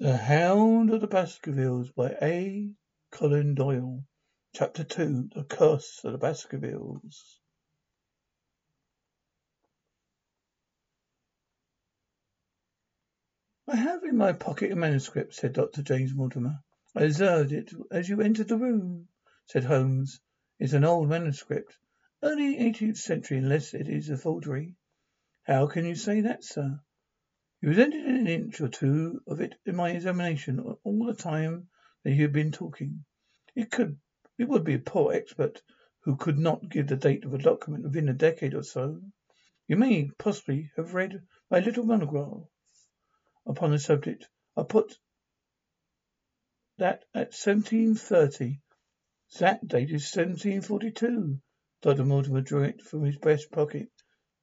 The Hound of the Baskervilles by A. Conan Doyle. Chapter 2 The Curse of the Baskervilles. I have in my pocket a manuscript, said Dr. James Mortimer. I observed it as you entered the room, said Holmes. It's an old manuscript, early eighteenth century, unless it is a forgery. How can you say that, sir? You resented an inch or two of it in my examination all the time that he had been talking. It could, it would be a poor expert who could not give the date of a document within a decade or so. You may possibly have read my little monograph upon the subject. I put that at 1730. That date is 1742. Dr. Mortimer drew it from his breast pocket.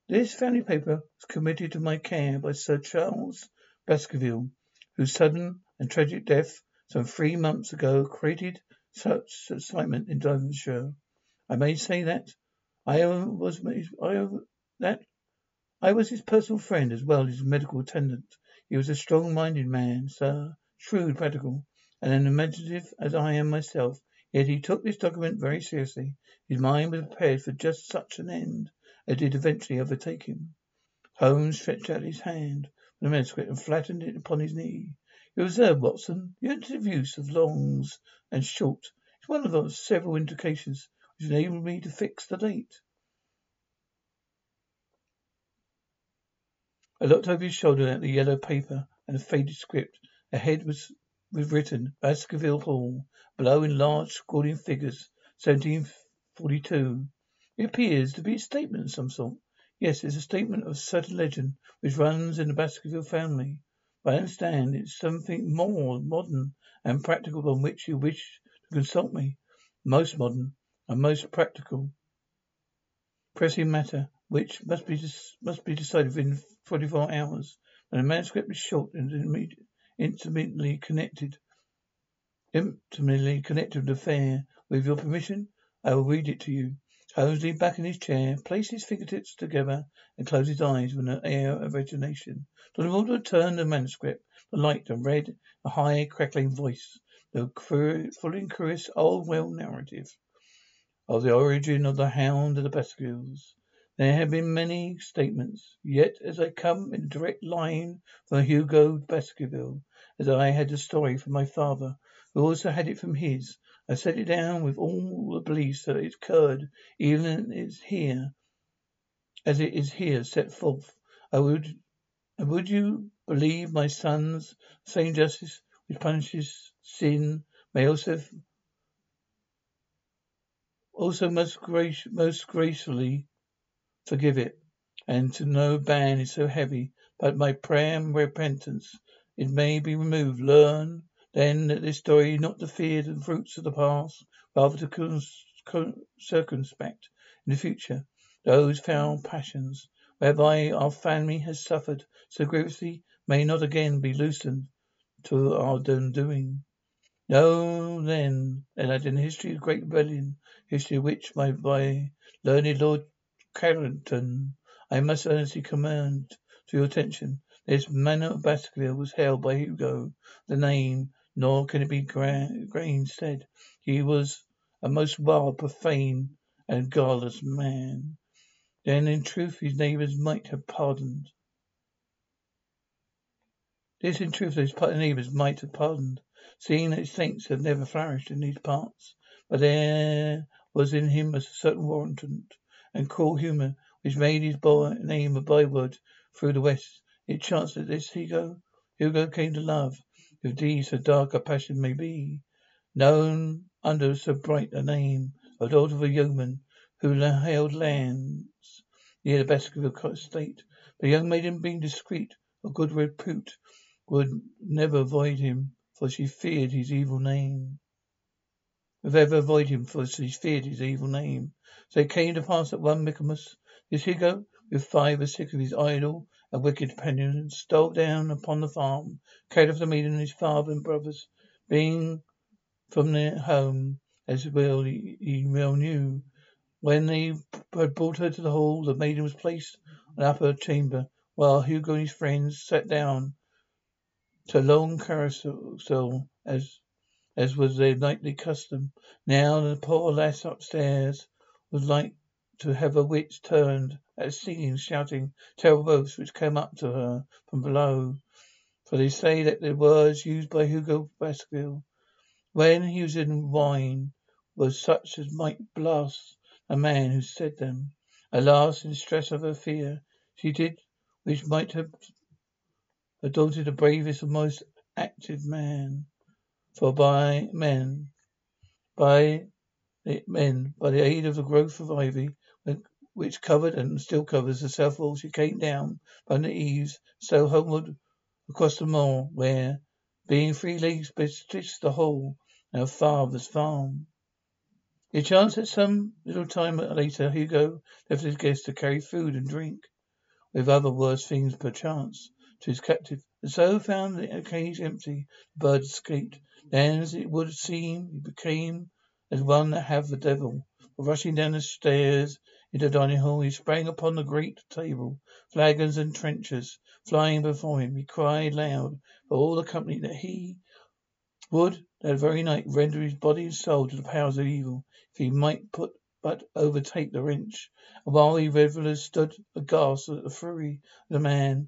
This family paper was committed to my care by Sir Charles Baskerville, whose sudden and tragic death some three months ago created such excitement in Devonshire. I may say that I was I, that I was his personal friend as well as his medical attendant. He was a strong-minded man, sir, shrewd, practical, and imaginative as I am myself. Yet he took this document very seriously. His mind was prepared for just such an end. It did eventually overtake him. Holmes stretched out his hand for the manuscript and flattened it upon his knee. You observe, Watson, the intensive use of longs and short is one of those several indications which enabled me to fix the date. I looked over his shoulder at the yellow paper and faded script. Ahead was, was written Baskerville Hall, below in large scrawling figures, 1742. It appears to be a statement of some sort. Yes, it's a statement of certain legend which runs in the Baskerville family. But I understand it's something more modern and practical on which you wish to consult me. Most modern and most practical. Pressing matter which must be must be decided within forty four hours. And the manuscript is short and intimately connected intimately connected affair. With your permission, I will read it to you. Holmes leaned back in his chair, placed his fingertips together, and closed his eyes with an air of resignation. Dr. Mortimer turned the manuscript, the light, and read a high, crackling voice, the full and curious old well narrative of the origin of the Hound of the Baskervilles. There have been many statements, yet as I come in direct line from Hugo Baskerville, as I had the story from my father, who also had it from his, I set it down with all the beliefs that it occurred, even as here, as it is here set forth. I would, would you believe my sons, same justice which punishes sin may also, also most grace, most gracefully forgive it, and to no ban is so heavy, but by prayer and repentance it may be removed. Learn then that this story not to fear the fruits of the past, rather to con- circumspect in the future those foul passions whereby our family has suffered so grievously may not again be loosened to our undoing. Know then that in the history of great rebellion, history which my by learned Lord Clarendon, I must earnestly commend to your attention. This manor of Baskerville was held by Hugo, the name nor can it be Grain said he was a most wild, profane, and godless man. Then in truth his neighbours might have pardoned. This, in truth, his neighbours might have pardoned, seeing that saints had never flourished in these parts. But there was in him a certain wanton and cruel humour which made his name a byword through the West. It chanced that this Hugo, Hugo came to love, if these so dark a passion may be, known under so bright a name, a daughter of a yeoman who held lands near the best of Baskerville estate. The young maiden being discreet, of good repute, would never avoid him, for she feared his evil name. Would ever avoid him, for she feared his evil name. So it came to pass that one Michaelmas, this Hugo, with five or six of his idle and wicked companions, stole down upon the farm, the maiden and his father and brothers, being from their home, as well he, well knew. When they had brought her to the hall, the maiden was placed in an upper chamber, while Hugo and his friends sat down to long carousal as as was their nightly custom. Now the poor lass upstairs was like to have her wits turned at singing, shouting terrible oaths which came up to her from below. For they say that the words used by Hugo Baskerville when he was in wine were such as might blast a man who said them. Alas, in the stress of her fear, she did which might have daunted the bravest and most active man. For by men, by the men, by the aid of the growth of ivy, which covered and still covers the south wall, she came down from the eaves, so homeward across the moor, where, being three leagues betwixt the hall and her father's farm. It chanced that some little time later Hugo left his guest to carry food and drink, with other worse things perchance, to his captive, and so found the cage empty, the bird escaped. Then, as it would seem, he became as one that have the devil. For rushing down the stairs into the dining hall, he sprang upon the great table, flagons and trenchers flying before him. He cried loud for all the company that he would that very night render his body and soul to the powers of evil, if he might put but overtake the wrench. And while the revellers stood aghast at the fury of the man,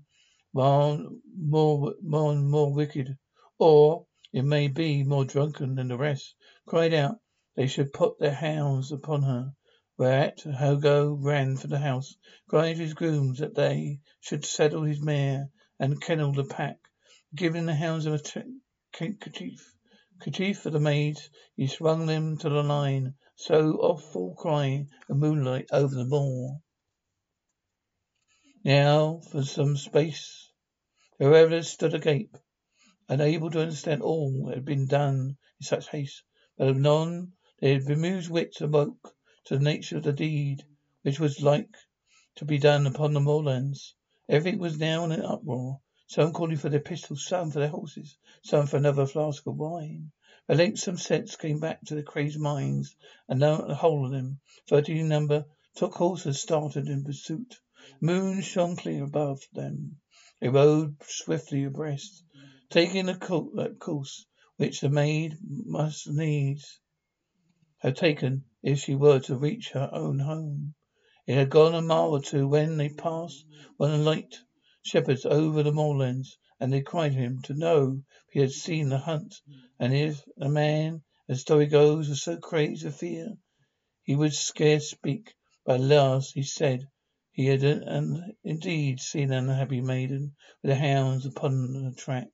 while more, more and more wicked, or, it may be, more drunken than the rest, cried out they should put their hounds upon her. Whereat Hugo ran for the house, crying to his grooms that they should saddle his mare and kennel the pack, giving the hounds a kerchief, kerchief for the maids. He swung them to the line, so off full cry of moonlight over the moor. Now for some space the revellers stood agape, unable to understand all that had been done in such haste, but anon their bemused wits awoke to the nature of the deed which was like to be done upon the moorlands. Everything was now in an uproar. Some calling for their pistols, some for their horses, some for another flask of wine. At length some sense came back to the crazed minds, and now the whole of them, thirty in number, took horse and started in pursuit. Moon shone clear above them. They rode swiftly abreast, taking the course which the maid must needs have taken if she were to reach her own home. It had gone a mile or two when they passed one of the light shepherds over the moorlands, and they cried to him to know if he had seen the hunt, and if a man, as story goes, was so crazed with fear he would scarce speak. But at last he said he had indeed seen an unhappy maiden with the hounds upon the track.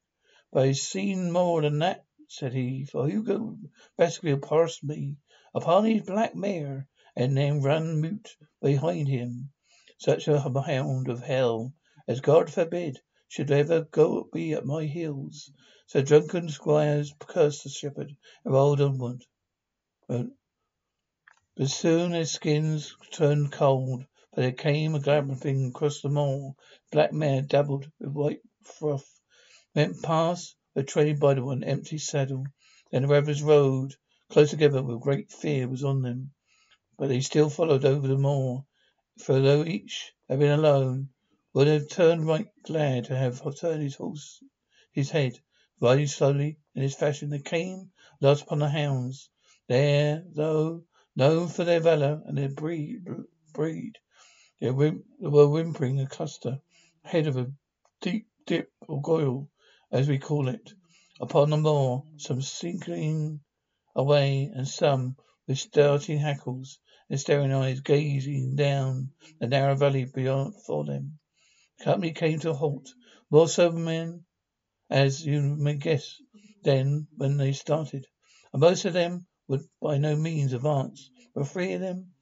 But I've seen more than that, said he, for Hugo Baskerville passed me upon his black mare, and then run mute behind him. Such a hound of hell as God forbid should ever go be at my heels. So drunken squires cursed the shepherd and rolled onward. But, soon their skins turned cold, for there came a galloping across the moor. Black mare dabbled with white froth, went past, were treading by the one empty saddle. Then the revellers rode close together, with great fear was on them. But they still followed over the moor, for though each had been alone, would have turned right glad to have turned his horse his head. Riding slowly in this fashion, they came last upon the hounds. There, though known for their valour and their breed, breed they were whimpering a cluster head of a deep dip or goyal as we call it, upon the moor, some sinking away and some with starting hackles and staring eyes gazing down the narrow valley beyond for them. The company came to a halt. More sober men, as you may guess, than when they started. And most of them would by no means advance. But three of them,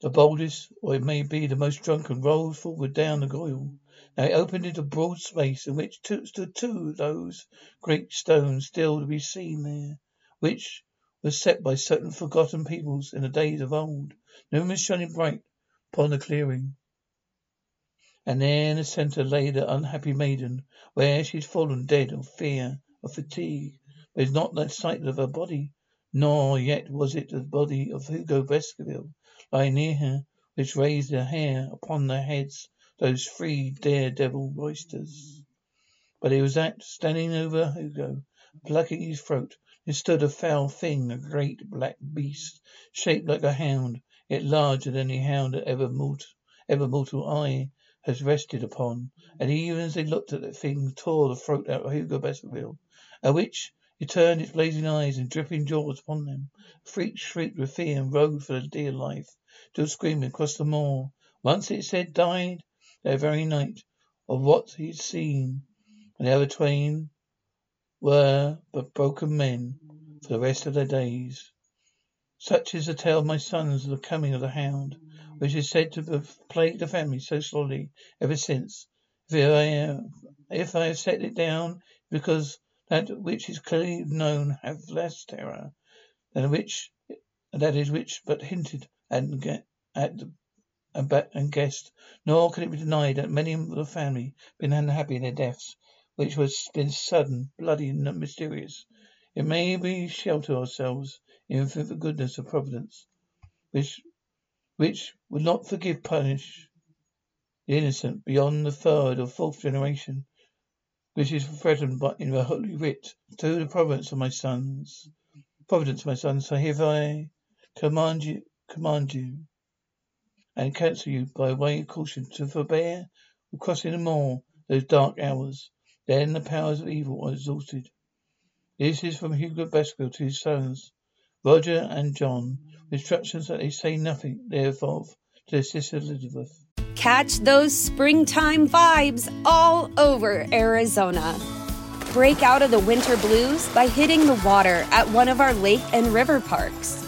the boldest, or it may be the most drunken, rolled forward down the goyal. Now it opened into a broad space in which stood two of those great stones still to be seen there, which were set by certain forgotten peoples in the days of old. Moon was shining bright upon the clearing. And there in the centre lay the unhappy maiden, where she had fallen dead of fear, of fatigue. But it was not the sight of her body, nor yet was it the body of Hugo Baskerville lying near her, which raised their hair upon their heads, those three daredevil roisters. But it was that, standing over Hugo, plucking his throat, there stood a foul thing, a great black beast, shaped like a hound, yet larger than any hound that ever mortal, ever mortal eye has rested upon. And even as they looked at the thing, tore the throat out of Hugo Baskerville, at which it turned its blazing eyes and dripping jaws upon them. Freak shrieked with fear and rode for the dear life, still screaming across the moor. Once it said died that very night of what he'd seen, and the other twain were but broken men for the rest of their days. Such is the tale of my sons of the coming of the hound, which is said to have plagued the family so sorely ever since. If I have, if I have set it down, because that which is clearly known have less terror than which that is which but hinted and get at and, and guessed. Nor can it be denied that many of the family have been unhappy in their deaths which was been sudden, bloody, and mysterious. It may be shelter ourselves in the goodness of Providence, which which would not forgive punish the innocent beyond the third or fourth generation, which is threatened by in the holy writ to the providence of my sons. Providence, my sons, so hereby command you command you and counsel you by way of caution to forbear from crossing the moor those dark hours then the powers of evil are exhausted. This is from Hugo Baskerville to his sons, Roger and John, with instructions that they say nothing thereof to their sister Elizabeth. Catch those springtime vibes all over Arizona. Break out of the winter blues by hitting the water at one of our lake and river parks.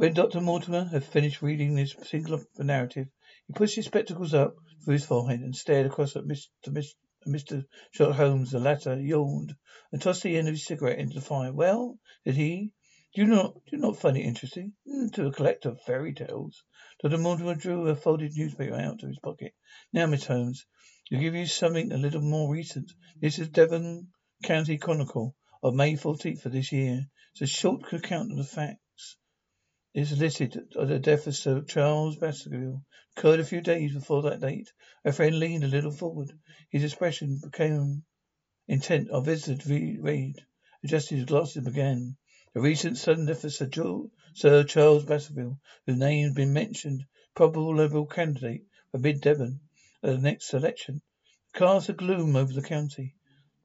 When Dr. Mortimer had finished reading this single narrative, he pushed his spectacles up through his forehead and stared across at Mr. Mr. Sherlock Holmes. The latter yawned and tossed the end of his cigarette into the fire. Well, said he, do you not do you not find it interesting? Mm, to a collector of fairy tales. Dr. Mortimer drew a folded newspaper out of his pocket. Now, Miss Holmes, to give you something a little more recent. This is Devon County Chronicle of May 14th of this year. It's a short account of the facts is listed the death of Sir Charles Baskerville occurred a few days before that date. Our friend leaned a little forward. His expression became intent. Our visitor read, adjusted his glasses, and began. The recent sudden death of Sir, Sir Charles Baskerville, whose name has been mentioned, probable Liberal candidate for Mid Devon at the next election, casts a gloom over the county.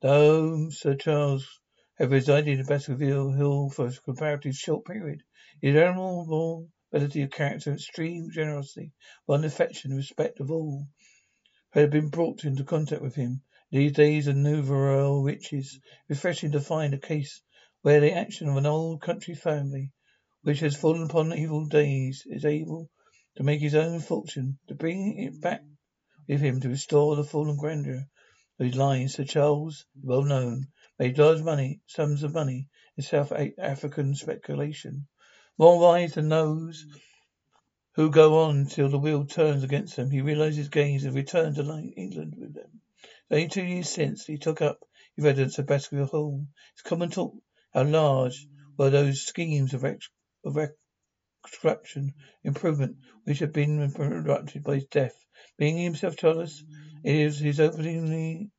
Though Sir Charles had resided in Baskerville Hill for a comparatively short period, his admirable ability of character, extreme generosity, one affection and respect of all who had been brought into contact with him. These days of nouveau riches, refreshing to find a case where the action of an old country family, which has fallen upon evil days, is able to make his own fortune, to bring it back with him to restore the fallen grandeur of his line. Sir Charles, well known, made large money, sums of money in South African speculation. More wise than those who go on till the wheel turns against them. He realizes gains and returned to England with them. Only two years since, he took up his residence at Baskerville Hall. It's common talk how large were those schemes of, ex- of reconstruction, improvement, which had been interrupted by his death. Being himself childless, it is his openly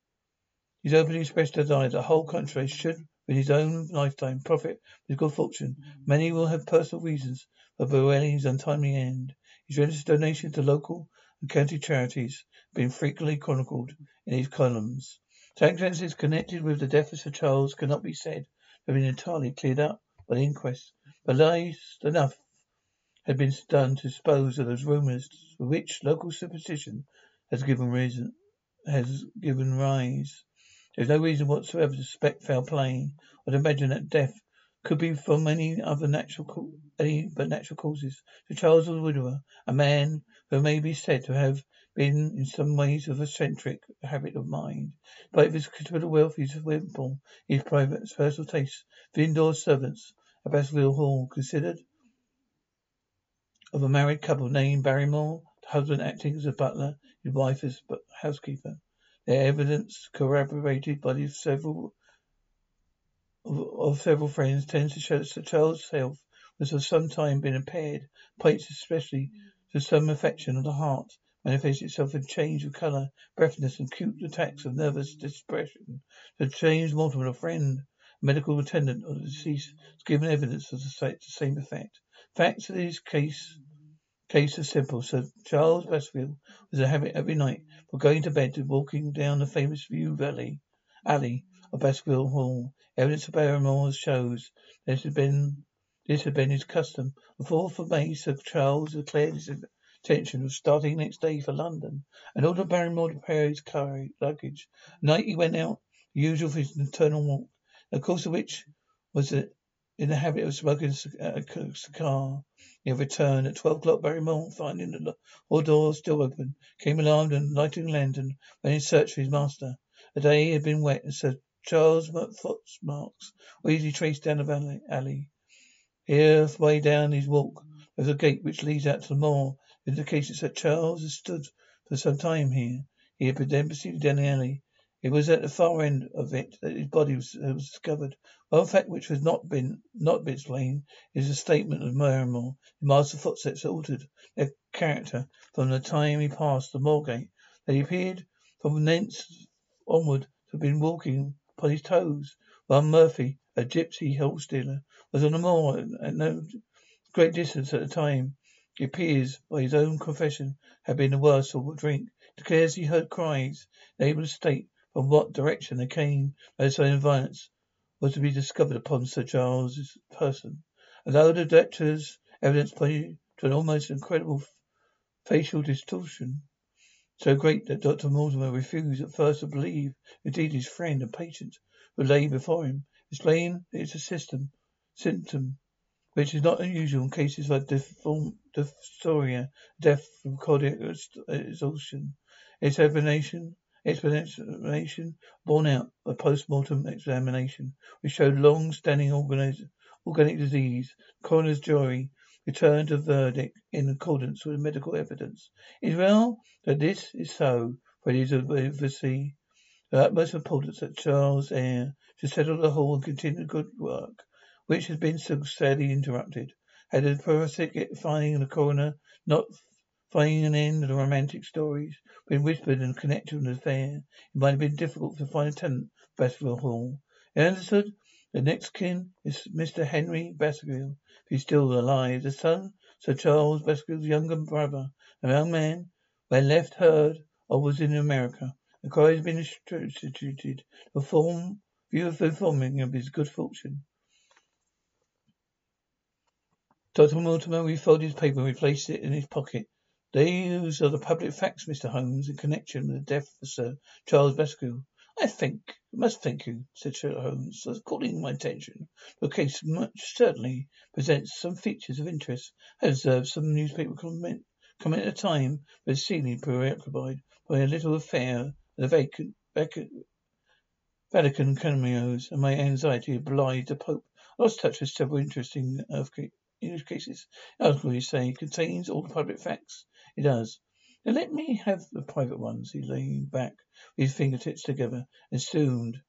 his openly expressed desire the whole country should, with his own lifetime, profit with good fortune. Many will have personal reasons for his untimely end. His generous donations to local and county charities have been frequently chronicled in these columns. Circumstances connected with the death of Sir Charles cannot be said to have been entirely cleared up by the inquest, but least enough had been done to dispose of those rumours for which local superstition has given reason has given rise. There is no reason whatsoever to suspect foul play or to imagine that death could be from any other natural any but natural causes. Sir Charles was a widower, a man who may be said to have been in some ways of eccentric habit of mind. But if his considerable wealth, his wimple, his private personal tastes for indoor servants at Baskerville Hall considered of a married couple named Barrymore, the husband acting as a butler, his wife as housekeeper. Their evidence, corroborated by several of, of several friends, tends to show that the child's health was for some time been impaired, points especially to some affection of the heart, manifests itself in change of colour, breathlessness, and acute attacks of nervous depression. Sir James Mortimer, a friend, medical attendant of the deceased, has given evidence of the same effect. Facts of this case Case is simple. Sir Charles Baskerville was a habit every night for going to bed to walking down the famous View Valley alley of Baskerville Hall. Evidence of Barrymore shows this had been this had been his custom. The fourth of May, Sir Charles declared his intention of starting next day for London, and ordered Barrymore to prepare his car luggage. night he went out, usual for his nocturnal walk, the course of which was in the habit of smoking a uh, cigar. He had returned at twelve o'clock. Barrymore, finding the hall door still open, came alarmed and lighting a lantern, went in search of his master. The day he had been wet, and Sir Charles' footmarks were easily traced down the alley. Here, way down his walk, there is a gate which leads out to the moor. The that Sir Charles had stood for some time here. He had been then proceeded down the alley. It was at the far end of it that his body was, uh, was discovered. One fact which has not been not been explained is the statement of Barrymore. The master's footsteps altered their character from the time he passed the Moorgate. They appeared from thence onward to have been walking upon his toes. While Murphy, a gypsy horse dealer, was on the moor at no great distance at the time. He appears, by his own confession, had been the worse for drink. Declares he heard cries, able to state from what direction they came, no sign of violence was to be discovered upon Sir Charles's person. Although the doctor's evidence pointed to an almost incredible facial distortion, so great that Dr. Mortimer refused at first to believe, indeed his friend and patient who lay before him, explained that it's a system, symptom which is not unusual in cases like dysphoria, death from cardiac exhaustion. Its explanation explanation borne out by post-mortem examination, which showed long-standing organic disease. Coroner's jury returned a verdict in accordance with medical evidence. It is well that this is so, for it is obviously the utmost importance that Charles heir should settle the whole and continue good work, which has been so sadly interrupted. Had the forensic finding the coroner not Finding an end to the romantic stories been whispered and connected with the affair, it might have been difficult to find a tenant for Baskerville Hall. It understood The next kin is Mr. Henry Baskerville, if he's still alive, the son Sir Charles Baskerville's younger brother. a young man, when left heard of was in America. The cry has been instituted to form view of informing of his good fortune. Dr. Mortimer refolded his paper and replaced it in his pocket. These are the public facts, Mr. Holmes, in connection with the death of Sir Charles Baskerville. I think, must thank you, said Sherlock Holmes, for calling my attention. The case much certainly presents some features of interest. I observed some newspaper comment, comment at a time, but seemingly preoccupied by a little affair the vacant, vacant Vatican cameos, and my anxiety obliged the Pope. I lost touch with several interesting earthquake English cases. Article, you say, contains all the public facts. It does. Now let me have the private ones. He leaned back with his fingertips together and assumed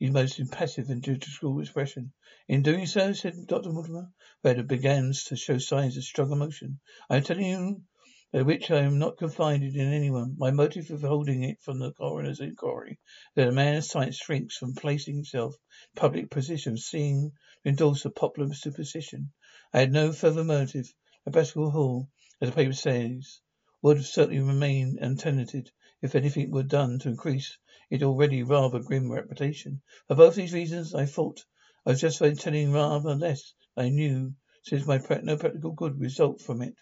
his most impassive and judicial expression. In doing so, said Dr. Mortimer, Fred began to show signs of strong emotion. I am telling you by which I am not confided in anyone. My motive for holding it from the coroner's inquiry that a man of science shrinks from placing himself in public position, seeing to endorse a popular superstition. I had no further motive. The Baskerville Hall, as the paper says, would certainly remain untenanted if anything were done to increase its already rather grim reputation. For both these reasons, I thought I was justified in telling rather less I knew, since my no practical good result from it.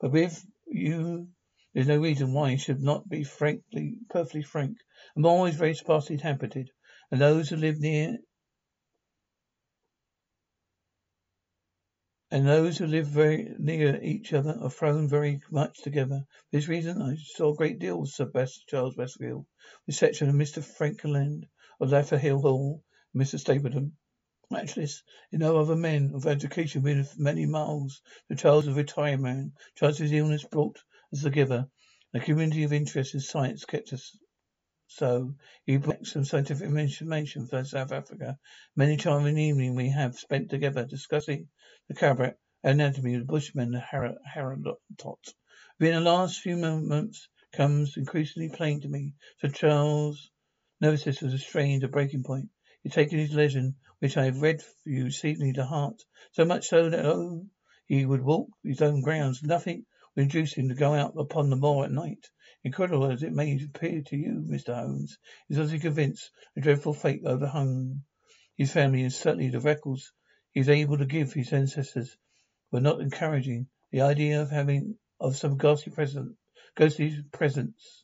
But with you, there's no reason why I should not be frankly, perfectly frank. I'm always very sparsely inhabited, and those who live near and those who live very near each other are thrown very much together. For this reason, I saw a great deal of Sir Best, Charles Baskerville, with section of Mr. Frankland of Lafter Hill Hall, Mr. Stapleton. Naturalist, in no other men of education within many miles. The Charles, a retired man, Charles' illness brought us together. A community of interest in science kept us so he brought some scientific information from South Africa. Many a charming evening we have spent together discussing the cabaret anatomy of the bushman and Hottentot. Within the last few moments comes increasingly plain to me. Sir Charles' nervousness was a strain to breaking point. He'd taken his legend, which I have read for you, seemingly to heart. So much so that oh he would walk his own grounds. Nothing would induce him to go out upon the moor at night. Incredible as it may appear to you, Mr. Holmes, is utterly convinced a dreadful fate overhung his family, and certainly the records he was able to give his ancestors were not encouraging. The idea of having of some ghastly present, ghostly presence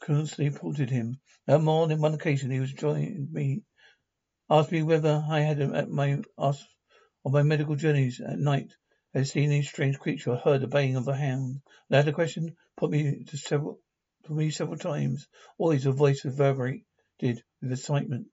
constantly haunted him. On more than one occasion he was joined me, asked me whether I had at my asked on my medical journeys at night had seen any strange creature or heard the baying of a hound. The latter question put me to several put me several times. Always a voice reverberated with excitement.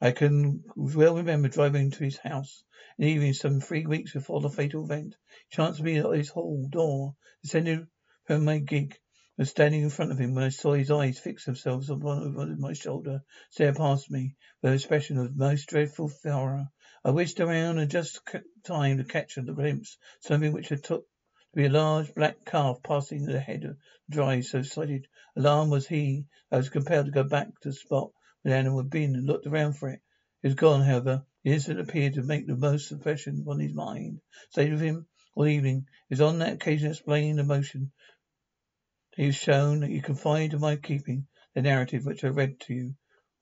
I can well remember driving to his house in the evening some three weeks before the fatal event. He chanced to be at his hall door, descended from my gig, was standing in front of him when I saw his eyes fix themselves upon my shoulder, stare past me with an expression of most dreadful horror. I whisked around and just time to catch a glimpse something which had took to be a large black calf passing the head of the drive. So excited, alarmed was he, I was compelled to go back to the spot where the animal had been and looked around for it. It was gone, however. The incident appeared to make the most impression on his mind. Stayed with him all evening. It was on that occasion explained the motion he was shown that you confide to my keeping the narrative which I read to you.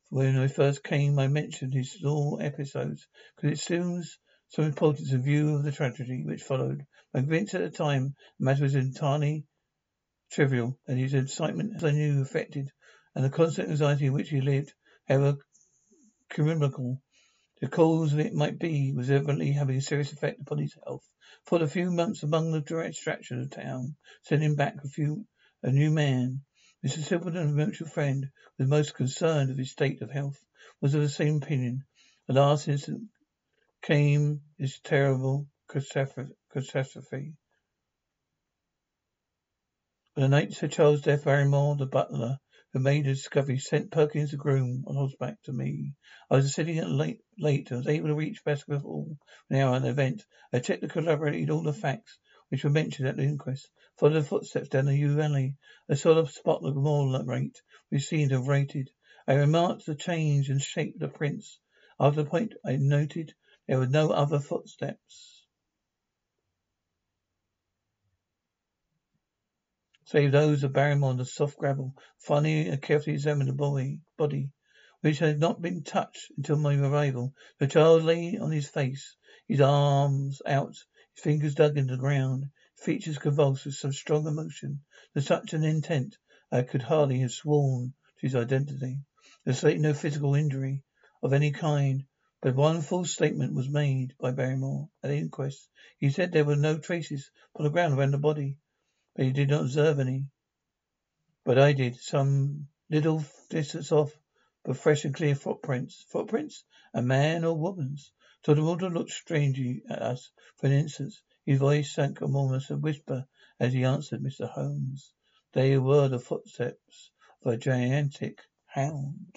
When I first came, I mentioned his small episodes because it assumes some importance in view of the tragedy which followed. I'm convinced at the time the matter was entirely trivial, and his excitement, as I knew, affected, and the constant anxiety in which he lived, however criminal the cause of it might be, was evidently having a serious effect upon his health. For a few months among the distractions of town, sending back a few a new man. Mr. Silverton, a mutual friend, was most concerned of his state of health, was of the same opinion. The last instant came this terrible catastrophe. On the night of Sir Charles' death, Barrymore, the butler, who made the discovery, sent Perkins the groom on horseback to me. I was sitting at late, late and was able to reach Baskerville Hall an hour the event. I checked and corroborated all the facts which were mentioned at the inquest. Followed the footsteps down the yew alley. I saw the spot look more rate, which seemed to have rated. I remarked the change in shape of the prints After the point, I noted there were no other footsteps. Save those of Barrymore on the soft gravel. Finally, I carefully examined the body, which had not been touched until my arrival. The child lay on his face, his arms out, his fingers dug into the ground, features convulsed with some strong emotion, to such an intent I could hardly have sworn to his identity. There was no physical injury of any kind, but one false statement was made by Barrymore at the inquest. He said there were no traces upon the ground around the body, but he did not observe any. But I did, some little distance off, but fresh and clear footprints. Footprints? A man or woman's? Walter looked strangely at us for an instant. His voice sank almost a whisper as he answered Mr. Holmes. They were the footsteps of a gigantic hound.